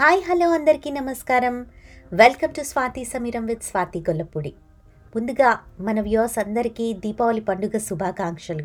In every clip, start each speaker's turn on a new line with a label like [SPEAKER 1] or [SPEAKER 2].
[SPEAKER 1] Hi hello అందరికీ నమస్కారం. Welcome to Swathi Sameeram with Swathi Gollapudi. ముందుగా మన వ్యూస్ అందరికీ దీపావళి పండుగ శుభాకాంక్షలు.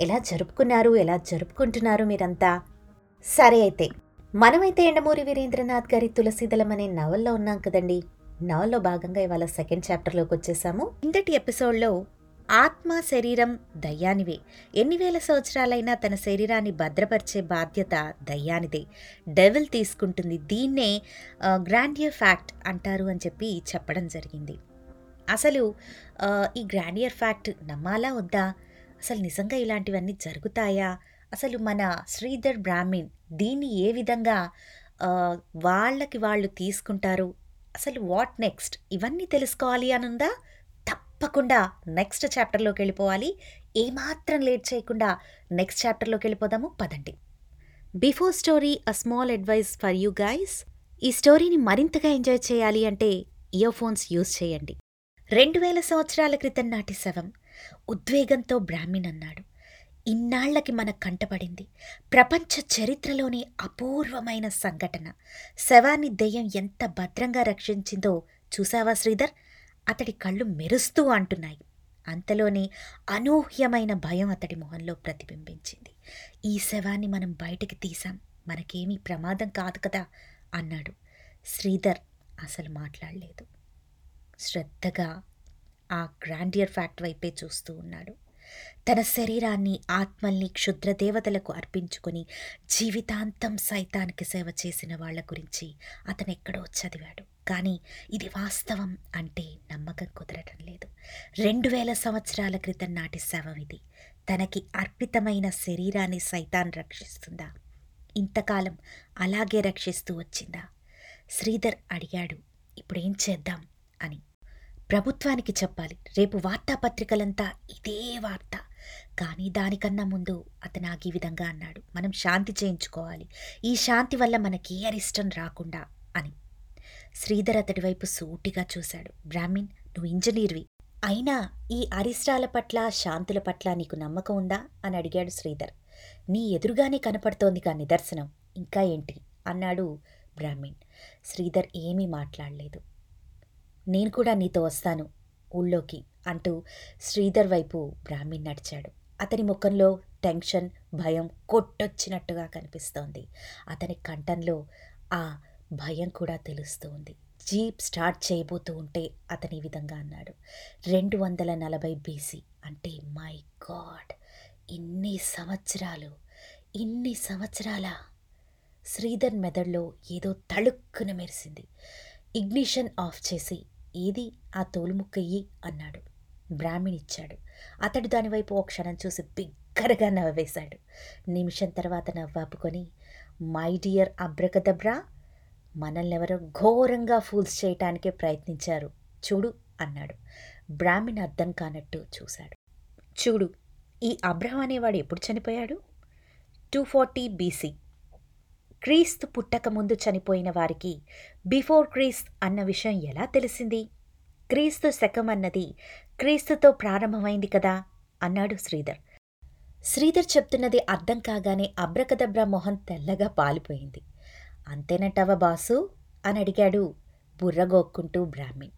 [SPEAKER 1] ఎలా జరుపుకున్నారు ఎలా జరుపుకుంటున్నారు మీరంతా? సరే అయితే మనమైతే ఎండమూరి వీరేంద్రనాథ్ గారి తులసిదళం అనే నవల్లో ఉన్నాం కదండి. నవల్లో భాగంగా ఇవాళ సెకండ్ చాప్టర్లోకి వచ్చేసాము. ఇంతటి ఎపిసోడ్లో ఆత్మ శరీరం దయ్యానివే. ఎన్ని వేల సంవత్సరాలైనా తన శరీరాన్ని భద్రపరిచే బాధ్యత దయ్యానిదే. డెవిల్ తీసుకుంటుంది. దీన్నే గ్రాండియర్ ఫ్యాక్ట్ అంటారు అని చెప్పి చెప్పడం జరిగింది. అసలు ఈ గ్రాండియర్ ఫ్యాక్ట్ నమ్మాలా వద్దా? అసలు నిజంగా ఇలాంటివన్నీ జరుగుతాయా? అసలు మన శ్రీధర్ బ్రాహ్మిన్ దీన్ని ఏ విధంగా వాళ్ళకి వాళ్ళు తీసుకుంటారు? అసలు వాట్ నెక్స్ట్? ఇవన్నీ తెలుసుకోవాలి అనుందా? ఉందా తప్పకుండా నెక్స్ట్ చాప్టర్లోకి వెళ్ళిపోవాలి. ఏమాత్రం లేట్ చేయకుండా నెక్స్ట్ చాప్టర్లోకి వెళ్ళిపోదాము. పదండి. Before story a small advice for you guys ఈ స్టోరీని మరింతగా ఎంజాయ్ చేయాలి అంటే ఇయర్ ఫోన్స్ యూజ్ చేయండి. రెండు వేల సంవత్సరాల క్రితం నాటి శవం. ఉద్వేగంతో బ్రాహ్మిన్ అన్నాడు. ఇన్నాళ్ళకి మన కంటపడింది ప్రపంచ చరిత్రలోనే అపూర్వమైన సంఘటన. శవాన్ని దెయ్యం ఎంత భద్రంగా రక్షించిందో చూసావా శ్రీధర్? అతడి కళ్ళు మెరుస్తూ అంటున్నాయి. అంతలోనే అనూహ్యమైన భయం అతడి మొహంలో ప్రతిబింబించింది. ఈ శవాన్ని మనం బయటికి తీసాం మనకేమీ ప్రమాదం కాదు కదా అన్నాడు. శ్రీధర్ అసలు మాట్లాడలేదు. శ్రద్ధగా ఆ గ్రాండియర్ ఫ్యాక్ట్ వైపే చూస్తూ ఉన్నాడు. తన శరీరాన్ని ఆత్మల్ని క్షుద్రదేవతలకు అర్పించుకుని అర్పించుకొని జీవితాంతం సైతానికి సేవ చేసిన వాళ్ళ గురించి అతను ఎక్కడో చదివాడు. కానీ ఇది వాస్తవం అంటే నమ్మకం కుదరటం లేదు. రెండు వేల సంవత్సరాల క్రితం నాటి శవం ఇది. తనకి అర్పితమైన శరీరాన్ని సైతాన్ రక్షిస్తుందా? ఇంతకాలం అలాగే రక్షిస్తూ వచ్చిందా? శ్రీధర్ అడిగాడు. ఇప్పుడేం చేద్దాం? అని. ప్రభుత్వానికి చెప్పాలి. రేపు వార్తాపత్రికలంతా ఇదే వార్త. కానీ దానికన్నా ముందు అతను ఆగి విధంగా అన్నాడు. మనం శాంతి చేయించుకోవాలి. ఈ శాంతి వల్ల మనకి ఏ అరిష్టం రాకుండా అని. శ్రీధర్ అతడి వైపు సూటిగా చూశాడు. బ్రాహ్మిన్ నువ్వు ఇంజనీర్వి. అయినా ఈ అరిష్టాల పట్ల శాంతుల పట్ల నీకు నమ్మకం ఉందా? అని అడిగాడు శ్రీధర్. నీ ఎదురుగానే కనపడుతోందిగా నిదర్శనం? ఇంకా ఏంటి? అన్నాడు బ్రాహ్మిన్ శ్రీధర్ ఏమీ మాట్లాడలేదు. నేను కూడా నీతో వస్తాను ఊళ్ళోకి అంటూ శ్రీధర్ వైపు బ్రాహ్మణ్ నడిచాడు. అతని ముఖంలో టెన్షన్ భయం కొట్టొచ్చినట్టుగా కనిపిస్తోంది. అతని కంఠంలో ఆ భయం కూడా తెలుస్తూ ఉంది. జీప్ స్టార్ట్ చేయబోతూ ఉంటే అతని విధంగా అన్నాడు. రెండు వందల నలభై బీసీ అంటే మై గాడ్! ఇన్ని సంవత్సరాలు ఇన్ని సంవత్సరాల? శ్రీధర్ మెదడులో ఏదో తళుక్కున మెరిసింది. ఇగ్నిషన్ ఆఫ్ చేసి ఏది? ఆ తోలుముక్కయ్యి అన్నాడు. బ్రాహ్మిణ్ ఇచ్చాడు అతడు దానివైపు ఓ క్షణం చూసి బిగ్గరగా నవ్వేశాడు. నిమిషం తర్వాత నవ్వాపుకొని మై డియర్ అబ్రకదబ్రా మనల్నెవరో ఘోరంగా ఫూల్స్ చేయటానికే ప్రయత్నించారు. చూడు అన్నాడు. బ్రాహ్మిణి అర్థం కానట్టు చూశాడు. చూడు ఈ అబ్రహం అనేవాడు ఎప్పుడు చనిపోయాడు? Two forty BC. క్రీస్తు పుట్టక ముందు చనిపోయిన వారికి బిఫోర్ క్రీస్త్ అన్న విషయం ఎలా తెలిసింది? క్రీస్తు శకం అన్నది క్రీస్తుతో ప్రారంభమైంది కదా? అన్నాడు శ్రీధర్. శ్రీధర్ చెప్తున్నది అర్థం కాగానే అబ్రకదబ్ర మొహం తెల్లగా పాలిపోయింది. అంతేనటవ బాసు? అని అడిగాడు బుర్రగోక్కుంటూ బ్రాహ్మిణ్.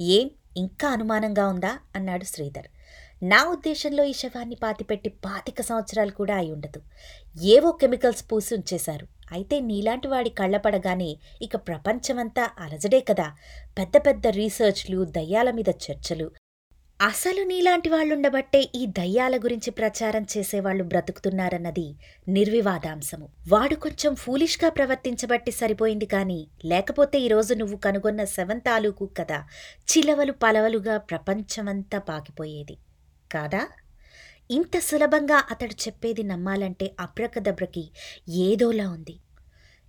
[SPEAKER 1] ఏం? ఇంకా అనుమానంగా ఉందా? అన్నాడు శ్రీధర్. నా ఉద్దేశంలో ఈ శవాన్ని పాతిపెట్టి పాతిక సంవత్సరాలు కూడా అయి ఉండదు. ఏవో కెమికల్స్ పూసి ఉంచేశారు. అయితే నీలాంటి వాడి కళ్ళపడగానే ఇక ప్రపంచమంతా అలజడే కదా. పెద్ద పెద్ద రీసెర్చ్లు దయ్యాల మీద చర్చలు. అసలు నీలాంటి వాళ్ళుండబట్టే ఈ దయ్యాల గురించి ప్రచారం చేసేవాళ్ళు బ్రతుకుతున్నారన్నది నిర్వివాదాంశము. వాడు కొంచెం ఫూలిష్గా ప్రవర్తించబట్టి సరిపోయింది కాని లేకపోతే ఈరోజు నువ్వు కనుగొన్న శవం తాలూకు కదా చిలవలు పలవలుగా ప్రపంచమంతా పాకిపోయేది. కాదా? ఇంత సులభంగా అతడు చెప్పేది నమ్మాలంటే అబ్రకదబ్రకి ఏదోలా ఉంది.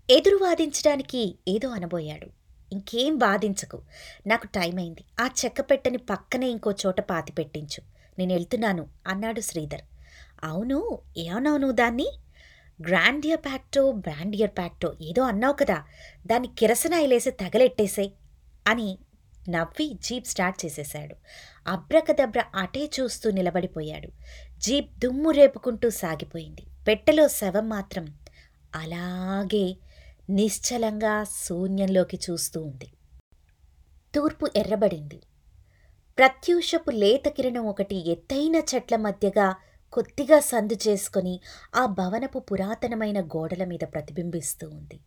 [SPEAKER 1] ఎదురు వాదించడానికి ఏదో అనబోయాడు. ఇంకేం వాదించకు. నాకు టైం అయింది ఆ చెక్క పెట్టని పక్కనే ఇంకో చోట పాతి పెట్టించు. నేను వెళ్తున్నాను అన్నాడు శ్రీధర్. అవును? ఏమన్నావు నువ్వు దాన్ని? గ్రాండియర్ ప్యాక్టో బ్రాండియర్ ప్యాక్టో ఏదో అన్నావు కదా. దాన్ని కిరసనాయిలేసి తగలెట్టేసే అని నవ్వి జీప్ స్టార్ట్ చేసేశాడు. అబ్రకదబ్ర అటే చూస్తూ నిలబడిపోయాడు. జీప్ దుమ్ము రేపుకుంటూ సాగిపోయింది. పెట్టెలో శవం మాత్రం అలాగే నిశ్చలంగా శూన్యంలోకి చూస్తూ ఉంది. తూర్పు ఎర్రబడింది. ప్రత్యూషపు లేత కిరణం ఒకటి ఎత్తైన చెట్ల మధ్యగా కొద్దిగా సందు చేసుకొని ఆ భవనపు పురాతనమైన గోడల మీద ప్రతిబింబిస్తూ ఉంది.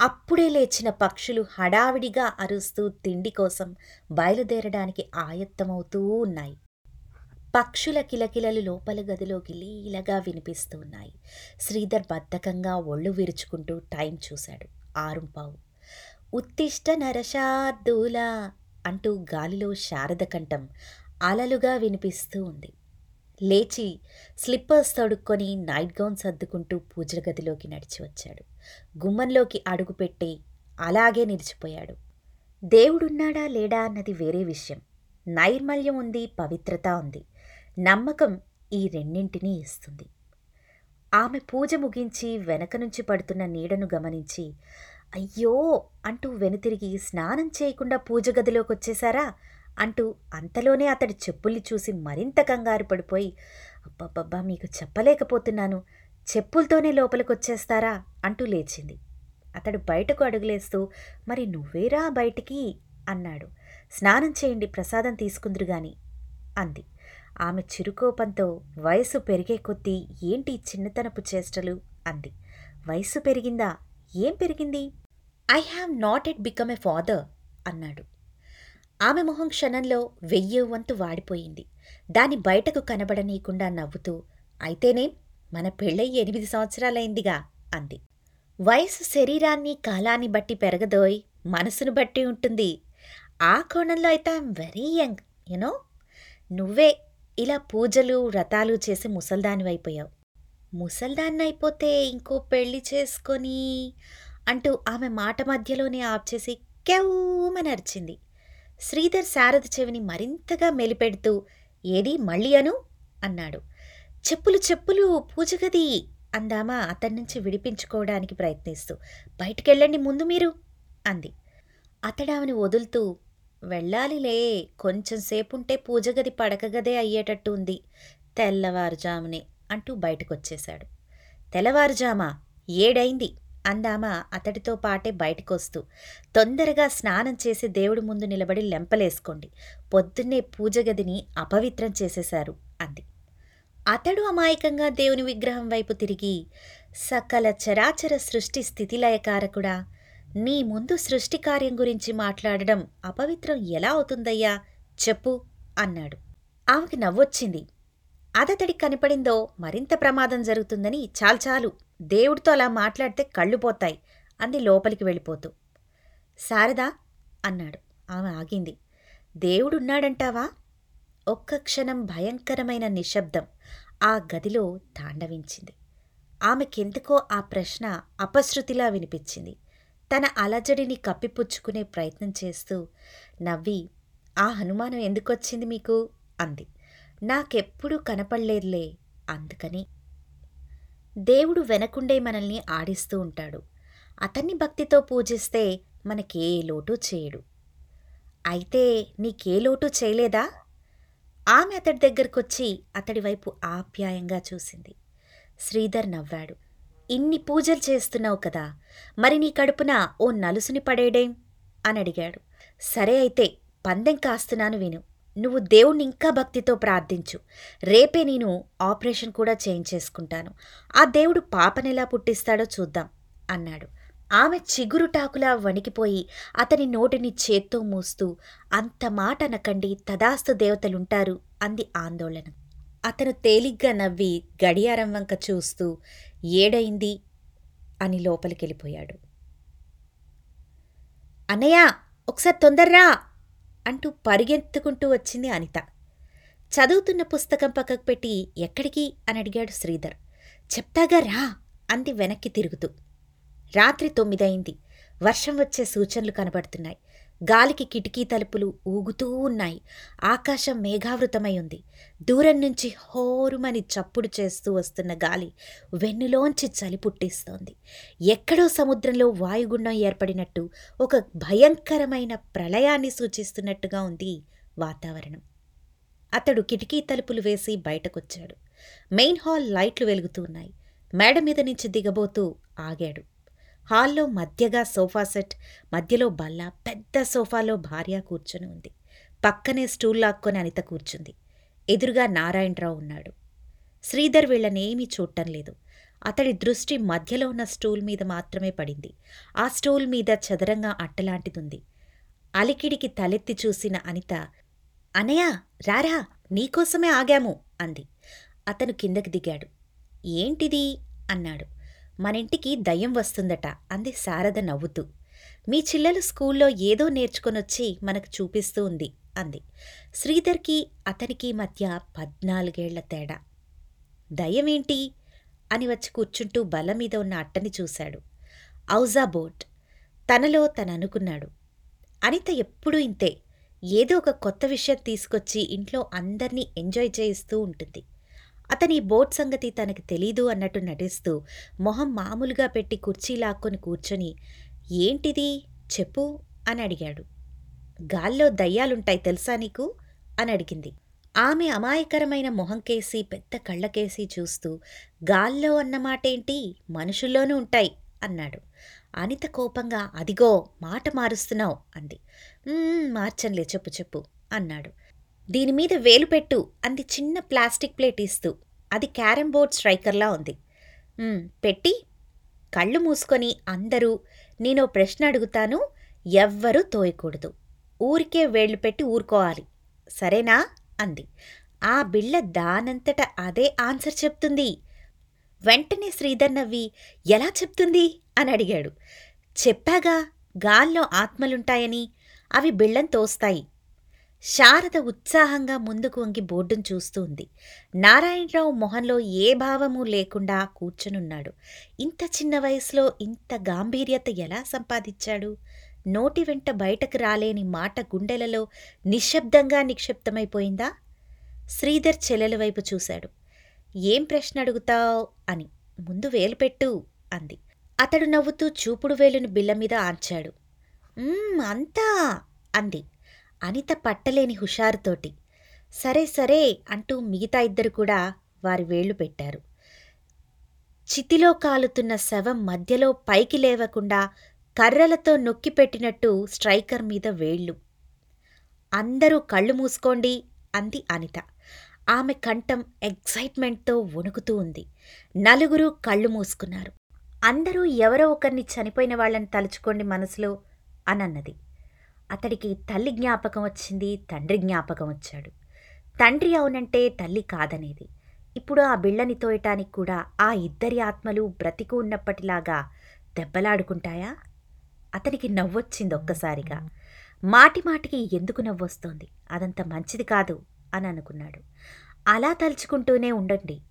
[SPEAKER 1] అప్పుడే లేచిన పక్షులు హడావిడిగా అరుస్తూ తిండి కోసం బయలుదేరడానికి ఆయత్తమవుతూ ఉన్నాయి. పక్షుల కిలకిలలు లోపల గదిలోకి లీలగా వినిపిస్తూ ఉన్నాయి శ్రీధర్ బద్ధకంగా ఒళ్ళు విరుచుకుంటూ టైం చూశాడు. ఆరుంపావు. ఉత్తిష్ట నరశార్దూల అంటూ గాలిలో శారద కంఠం అలలుగా వినిపిస్తూ ఉంది. లేచి స్లిప్పర్స్ తడుక్కొని నైట్ గౌన్ సర్దుకుంటూ పూజల గదిలోకి నడిచి వచ్చాడు. గుమ్మంలోకి అడుగుపెట్టి అలాగే నిలిచిపోయాడు. దేవుడున్నాడా లేడా అన్నది వేరే విషయం. నైర్మల్యం ఉంది పవిత్రత ఉంది. నమ్మకం ఈ రెండింటినీ ఇస్తుంది. ఆమె పూజ ముగించి వెనక నుంచి పడుతున్న నీడను గమనించి అయ్యో అంటూ వెనుతిరిగి స్నానం చేయకుండా పూజ గదిలోకి వచ్చేశారా అంటూ అంతలోనే అతడి చెప్పుల్ని చూసి మరింత కంగారు పడిపోయి అబ్బబ్బబ్బా మీకు చెప్పలేకపోతున్నాను. చెప్పులతోనే లోపలికొచ్చేస్తారా? అంటూ లేచింది. అతడు బయటకు అడుగులేస్తూ మరి నువ్వేరా బయటికి? అన్నాడు. స్నానం చేయండి ప్రసాదం తీసుకుందురు గాని. అంది. ఆమె చిరుకోపంతో వయసు పెరిగే కొద్దీ ఏంటి చిన్నతనపు చేష్టలు? అంది. వయసు పెరిగిందా? ఏం పెరిగింది? I have not yet become a father అన్నాడు. ఆమె మొహం క్షణంలో వెయ్యి వంతు వాడిపోయింది. దాని బయటకు కనబడనీయకుండా నవ్వుతూ అయితేనేం మన పెళ్ళయి ఎనిమిది సంవత్సరాలైందిగా అంది. వయసు శరీరాన్ని కాలాన్ని బట్టి పెరగదోయ్ మనసును బట్టి ఉంటుంది. ఆ కోణంలో అయితే ఐఎమ్ వెరీ యంగ్ యునో నువ్వే ఇలా పూజలు వ్రతాలు చేసి ముసల్దానివైపోయావు ముసల్దాన్నైపోతే అయిపోతే ఇంకో పెళ్ళి చేసుకొని అంటూ ఆమె మాట మధ్యలోనే ఆప్ చేసి కెవ్వమని అరిచింది. శ్రీధర్ శారద చెవిని మరింతగా మెలిపెడుతూ ఏది మళ్ళీ అను? అన్నాడు. చెప్పులు చెప్పులు పూజగది అందామా అతడి నుంచి విడిపించుకోవడానికి ప్రయత్నిస్తూ. బయటికెళ్ళండి ముందు మీరు అంది. అతడావిని వదులుతూ వెళ్ళాలిలే కొంచెం సేపుంటే పూజగది పడకగదే అయ్యేటట్టు ఉంది. తెల్లవారుజామునే అంటూ బయటకొచ్చేశాడు. తెల్లవారుజామా? ఏడైంది? అందామ అతడితో పాటే బయటకొస్తూ. తొందరగా స్నానం చేసి దేవుడి ముందు నిలబడి లెంపలేసుకోండి. పొద్దున్నే పూజగదిని అపవిత్రం చేసేశారు అంది. అతడు అమాయకంగా దేవుని విగ్రహం వైపు తిరిగి సకల చరాచర సృష్టి స్థితిలయకారకుడా నీ ముందు సృష్టి కార్యం గురించి మాట్లాడడం అపవిత్రం ఎలా అవుతుందయ్యా? చెప్పు అన్నాడు. ఆమెకి నవ్వొచ్చింది. అదతడికి కనపడిందో మరింత ప్రమాదం జరుగుతుందని చాల్చాలు దేవుడితో అలా మాట్లాడితే కళ్ళు పోతాయి అంది లోపలికి వెళ్ళిపోతూ. శారదా అన్నాడు. ఆమె ఆగింది. దేవుడున్నాడంటావా? ఒక్క క్షణం భయంకరమైన నిశ్శబ్దం ఆ గదిలో తాండవించింది. ఆమెకెందుకో ఆ ప్రశ్న అపశృతిలా వినిపించింది. తన అలజడిని కప్పిపుచ్చుకునే ప్రయత్నం చేస్తూ నవ్వి ఆ హనుమానం ఎందుకొచ్చింది మీకు? అంది. నాకెప్పుడూ కనపడలేదులే అందుకని దేవుడు వెనకుండే మనల్ని ఆడిస్తూ ఉంటాడు. అతన్ని భక్తితో పూజిస్తే మనకే లోటు చేయడు. అయితే నీకే లోటు చేయలేదా? ఆమె అతడి దగ్గరకొచ్చి అతడి వైపు ఆప్యాయంగా చూసింది. శ్రీధర్ నవ్వాడు. ఇన్ని పూజలు చేస్తున్నావు కదా మరి నీ కడుపున ఓ నలుసుని పడేడేం అని అడిగాడు. సరే అయితే పందెం కాస్తున్నాను విను. నువ్వు దేవుణ్ణి ఇంకా భక్తితో ప్రార్థించు. రేపే నేను ఆపరేషన్ కూడా చేయించేసుకుంటాను. ఆ దేవుడు పాపనెలా పుట్టిస్తాడో చూద్దాం అన్నాడు. ఆమె చిగురుటాకులా వణికిపోయి అతని నోటిని చేత్తో మూస్తూ అంత మాట అనకండి తదాస్తు దేవతలుంటారు అంది ఆందోళన. అతను తేలిగ్గా నవ్వి గడియారం వంక చూస్తూ ఏడైంది? అని లోపలికెళ్ళిపోయాడు. అన్నయ్య ఒకసారి తొందర్రా! అంటూ పరిగెత్తుకుంటూ వచ్చింది అనిత. చదువుతున్న పుస్తకం పక్కకు పెట్టి ఎక్కడికి? అని అడిగాడు శ్రీధర్. చెప్తాగా రా అంది వెనక్కి తిరుగుతూ. రాత్రి తొమ్మిదయింది. వర్షం వచ్చే సూచనలు కనబడుతున్నాయి. గాలికి కిటికీ తలుపులు ఊగుతూ ఉన్నాయి. ఆకాశం మేఘావృతమై ఉంది దూరం నుంచి హోరుమని చప్పుడు చేస్తూ వస్తున్న గాలి వెన్నులోంచి చలి పుట్టిస్తోంది. ఎక్కడో సముద్రంలో వాయుగుండం ఏర్పడినట్టు ఒక భయంకరమైన ప్రళయాన్ని సూచిస్తున్నట్టుగా ఉంది వాతావరణం. అతడు కిటికీ తలుపులు వేసి బయటకొచ్చాడు. మెయిన్ హాల్ లైట్లు వెలుగుతూ ఉన్నాయి. మేడ మీద నుంచి దిగబోతూ ఆగాడు. హాల్లో మధ్యగా సోఫా సెట్ మధ్యలో బల్ల పెద్ద సోఫాలో భార్య కూర్చొని ఉంది. పక్కనే స్టూల్ లాక్కొని అనిత కూర్చుంది. ఎదురుగా నారాయణరావు ఉన్నాడు. శ్రీధర్ వీళ్ళనేమీ చూడటం లేదు. అతడి దృష్టి మధ్యలో ఉన్న స్టూల్ మీద మాత్రమే పడింది. ఆ స్టూల్ మీద చదరంగా అట్టలాంటిదుంది. అలికిడికి తలెత్తి చూసిన అనిత అనయా రారా నీకోసమే ఆగాము అంది. అతను కిందకి దిగాడు. ఏంటిది? అన్నాడు. మనింటికి దయ్యం వస్తుందట అంది శారద నవ్వుతూ. మీ చిల్లలు స్కూల్లో ఏదో నేర్చుకొనొచ్చి మనకు చూపిస్తూ ఉంది అంది. శ్రీధర్కి అతనికి మధ్య పద్నాలుగేళ్ళ తేడా. దయ్యమేంటి? అని వచ్చి కూర్చుంటూ బల మీద ఉన్న అట్టని చూశాడు. Ouija board. తనలో తననుకున్నాడు. అనిత ఎప్పుడూ ఇంతే. ఏదో ఒక కొత్త విషయం తీసుకొచ్చి ఇంట్లో అందర్నీ ఎంజాయ్ చేయిస్తూ ఉంటుంది. అతని బోట్ సంగతి తనకు తెలీదు అన్నట్టు నటిస్తూ మొహం మామూలుగా పెట్టి కుర్చీ లాక్కొని కూర్చొని ఏంటిది? చెప్పు అని అడిగాడు. గాల్లో దయ్యాలుంటాయి తెలుసా నీకు? అని అడిగింది. ఆమె అమాయకరమైన మొహంకేసి పెద్ద కళ్ళకేసి చూస్తూ గాల్లో అన్నమాటేంటి మనుషుల్లోనూ ఉంటాయి అన్నాడు. అనిత కోపంగా అదిగో మాట మారుస్తున్నావు అంది. మార్చంలే చెప్పు చెప్పు అన్నాడు. దీని మీద వేలు పెట్టు అంది చిన్న ప్లాస్టిక్ ప్లేట్ ఇస్తూ. అది క్యారం బోర్డ్ స్ట్రైకర్లా ఉంది. పెట్టి. కళ్ళు మూసుకొని అందరూ నేనో ప్రశ్న అడుగుతాను ఎవ్వరూ తోయకూడదు. ఊరికే వేళ్ళు పెట్టి ఊరుకోవాలి. సరేనా? అంది. ఆ బిళ్ళ దానంతట అదే ఆన్సర్ చెప్తుంది. వెంటనే శ్రీధర్ నవ్వి ఎలా చెప్తుంది? అని అడిగాడు. చెప్పాగా గాల్లో ఆత్మలుంటాయని. అవి బిళ్ళం తోస్తాయి. శారద ఉత్సాహంగా ముందుకు వంగి బోర్డును చూస్తూ ఉంది. నారాయణరావు మొహంలో ఏ భావము లేకుండా కూర్చునున్నాడు. ఇంత చిన్న వయసులో ఇంత గాంభీర్యత ఎలా సంపాదించాడు? నోటి వెంట బయటకు రాలేని మాట గుండెలలో నిశ్శబ్దంగా నిక్షిప్తమైపోయిందా? శ్రీధర్ చెల్లెల వైపు చూశాడు. ఏం ప్రశ్న అడుగుతావ్? అని. ముందు వేలు పెట్టు అంది. అతడు నవ్వుతూ చూపుడు వేలును బిల్ల మీద ఆర్చాడు. అంతా అంది. అనిత పట్టలేని హుషారుతోటి సరే సరే అంటూ మిగతా ఇద్దరు కూడా వారి వేళ్ళు పెట్టారు. చితిలో కాలుతున్న శవం మధ్యలో పైకి లేవకుండా కర్రలతో నొక్కి పెట్టినట్టు స్ట్రైకర్ మీద వేళ్ళు అందరూ కళ్ళు మూసుకోండి అంది అనిత. ఆమె కంఠం ఎగ్జైట్మెంట్తో వణుకుతూ ఉంది. నలుగురు కళ్ళు మూసుకున్నారు. అందరూ ఎవరో ఒకరిని చనిపోయిన వాళ్ళని తలుచుకోండి మనసులో అనన్నది. అతడికి తల్లి జ్ఞాపకం వచ్చింది తండ్రి జ్ఞాపకం వచ్చాడు. తండ్రి అవునంటే తల్లి కాదనేది. ఇప్పుడు ఆ బిళ్ళని తోయటానికి కూడా ఆ ఇద్దరి ఆత్మలు బ్రతికు ఉన్నప్పటిలాగా దెబ్బలాడుకుంటాయా? అతనికి నవ్వొచ్చింది ఒక్కసారిగా. మాటి మాటికి ఎందుకు నవ్వొస్తోంది? అదంత మంచిది కాదు అని అనుకున్నాడు. అలా తలుచుకుంటూనే ఉండండి.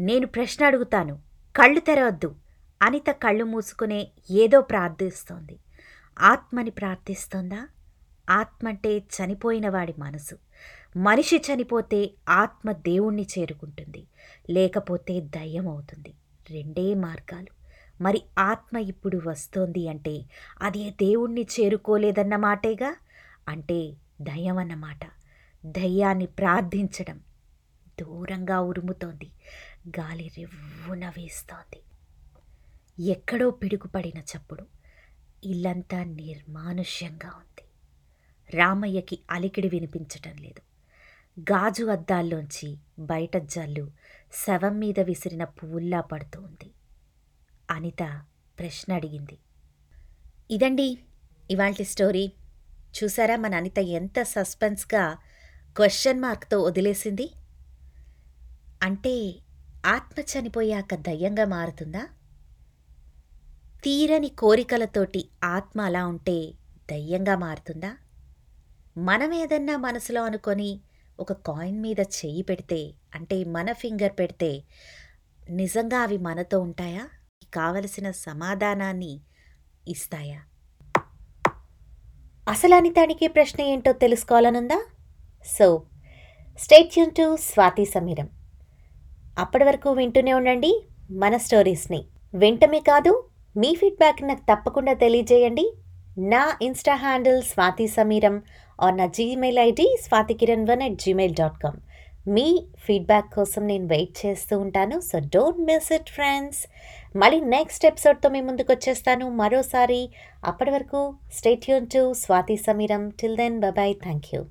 [SPEAKER 1] నేను ప్రశ్న అడుగుతాను. కళ్ళు తెరవద్దు. అనిత కళ్ళు మూసుకునే ఏదో ప్రార్థిస్తోంది. ఆత్మని ప్రార్థిస్తోందా? ఆత్మ అంటే చనిపోయిన వాడి మనసు. మనిషి చనిపోతే ఆత్మ దేవుణ్ణి చేరుకుంటుంది. లేకపోతే దయ్యం అవుతుంది. రెండే మార్గాలు. మరి ఆత్మ ఇప్పుడు వస్తోంది అంటే అది దేవుణ్ణి చేరుకోలేదన్న మాటేగా? అంటే దయ్యం అన్నమాట దయ్యాన్ని ప్రార్థించడం దూరంగా ఉరుముతోంది. గాలి రెవ్వున వేస్తోంది. ఎక్కడో పిడుగుపడిన చప్పుడు. ఇల్లంతా నిర్మానుష్యంగా ఉంది. రామయ్యకి అలికిడి వినిపించటం లేదు. గాజు అద్దాల్లోంచి బయట జల్లు శవం మీద విసిరిన పువ్వుల్లా పడుతూ ఉంది. అనిత ప్రశ్న అడిగింది. ఇదండి ఇవాల్టి స్టోరీ. చూసారా మన అనిత ఎంత సస్పెన్స్గా క్వశ్చన్ మార్క్తో వదిలేసింది? అంటే ఆత్మ చనిపోయాక దయ్యంగా మారుతుందా? తీరని కోరికలతోటి ఆత్మ అలా ఉంటే దయ్యంగా మారుతుందా? మనం ఏదన్నా మనసులో అనుకొని ఒక కాయిన్ మీద చెయ్యి పెడితే అంటే మన ఫింగర్ పెడితే నిజంగా అవి మనతో ఉంటాయా? కావలసిన సమాధానాన్ని ఇస్తాయా? అసలు అనితానికి ప్రశ్న ఏంటో తెలుసుకోవాలనుందా? So stay tune to Swathi Sameeram. అప్పటి వరకు వింటూనే ఉండండి మన స్టోరీస్ని. వింటమే కాదు మీ ఫీడ్బ్యాక్ నాకు తప్పకుండా తెలియజేయండి. నా insta handle Swathi Sameeram or నా Gmail ID Swathi Kiran one at Gmail dot com me feedback కోసం నేను వెయిట్ చేస్తూ ఉంటాను. So don't miss it friends మళ్ళీ నెక్స్ట్ ఎపిసోడ్తో మీ ముందుకు వచ్చేస్తాను. మరోసారి అప్పటి వరకు stay tuned to Swathi Sameeram. Till then bye thank you